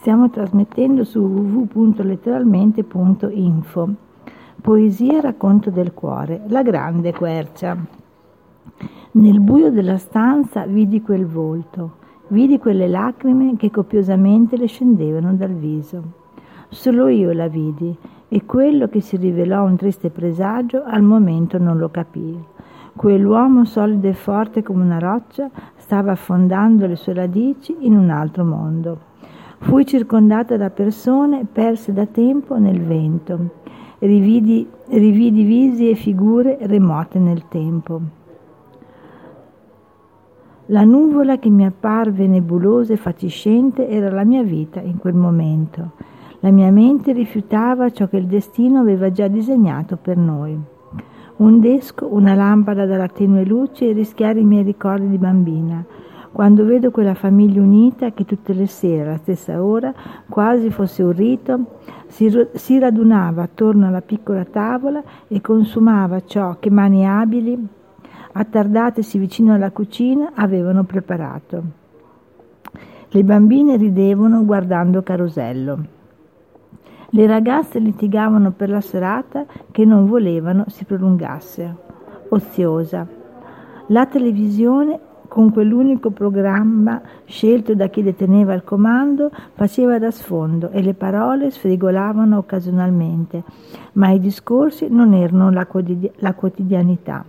Stiamo trasmettendo su www.letteralmente.info. Poesia e racconto del cuore, la grande quercia. Nel buio della stanza vidi quel volto, vidi quelle lacrime che copiosamente le scendevano dal viso. Solo io la vidi e quello che si rivelò un triste presagio al momento non lo capii. Quell'uomo solido e forte come una roccia stava affondando le sue radici in un altro mondo. Fui circondata da persone perse da tempo nel vento. Rividi, rividi visi e figure remote nel tempo. La nuvola che mi apparve nebulosa e fatiscente era la mia vita in quel momento. La mia mente rifiutava ciò che il destino aveva già disegnato per noi. Un desco, una lampada dalla tenue luce e rischiare i miei ricordi di bambina, quando vedo quella famiglia unita che tutte le sere alla stessa ora, quasi fosse un rito, si, si radunava attorno alla piccola tavola e consumava ciò che mani abili, attardatesi vicino alla cucina, avevano preparato. Le bambine ridevano guardando Carosello. Le ragazze litigavano per la serata che non volevano si prolungasse. Oziosa. La televisione con quell'unico programma scelto da chi deteneva il comando, faceva da sfondo e le parole sfrigolavano occasionalmente, ma i discorsi non erano la, quotidi- la quotidianità.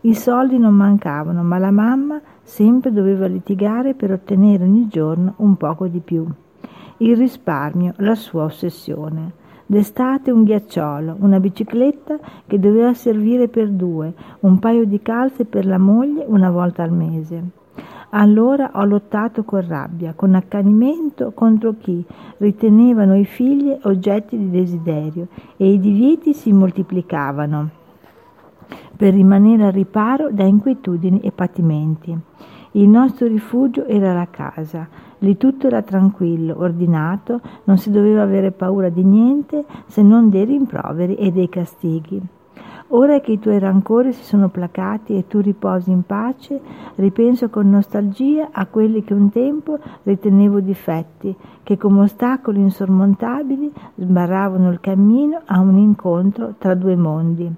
I soldi non mancavano, ma la mamma sempre doveva litigare per ottenere ogni giorno un poco di più. Il risparmio, la sua ossessione. D'estate un ghiacciolo, una bicicletta che doveva servire per due, un paio di calze per la moglie una volta al mese. Allora ho lottato con rabbia, con accanimento contro chi ritenevano i figli oggetti di desiderio e i divieti si moltiplicavano per rimanere al riparo da inquietudini e patimenti. Il nostro rifugio era la casa, lì tutto era tranquillo, ordinato, non si doveva avere paura di niente se non dei rimproveri e dei castighi. Ora che i tuoi rancori si sono placati e tu riposi in pace, ripenso con nostalgia a quelli che un tempo ritenevo difetti, che come ostacoli insormontabili sbarravano il cammino a un incontro tra due mondi.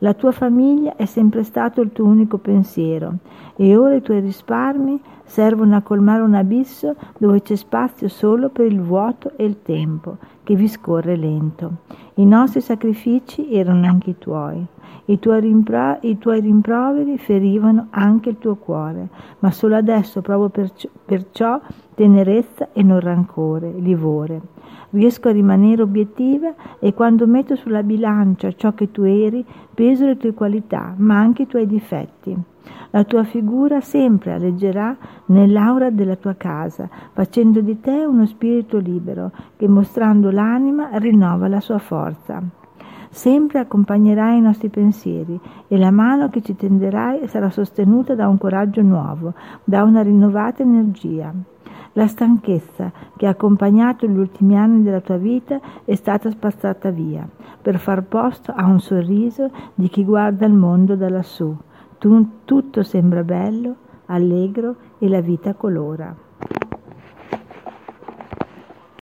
La tua famiglia è sempre stato il tuo unico pensiero e ora i tuoi risparmi servono a colmare un abisso dove c'è spazio solo per il vuoto e il tempo che vi scorre lento. I nostri sacrifici erano anche i tuoi. I tuoi, rimpro- I tuoi, rimproveri ferivano anche il tuo cuore, ma solo adesso provo perciò, perciò tenerezza e non rancore, livore. Riesco a rimanere obiettiva e quando metto sulla bilancia ciò che tu eri, peso le tue qualità, ma anche i tuoi difetti. La tua figura sempre alleggerà nell'aura della tua casa, facendo di te uno spirito libero che mostrando l'anima rinnova la sua forza. Sempre accompagnerai i nostri pensieri e la mano che ci tenderai sarà sostenuta da un coraggio nuovo, da una rinnovata energia. La stanchezza che ha accompagnato gli ultimi anni della tua vita è stata spazzata via per far posto a un sorriso di chi guarda il mondo da lassù. Tu, tutto sembra bello, allegro e la vita colora.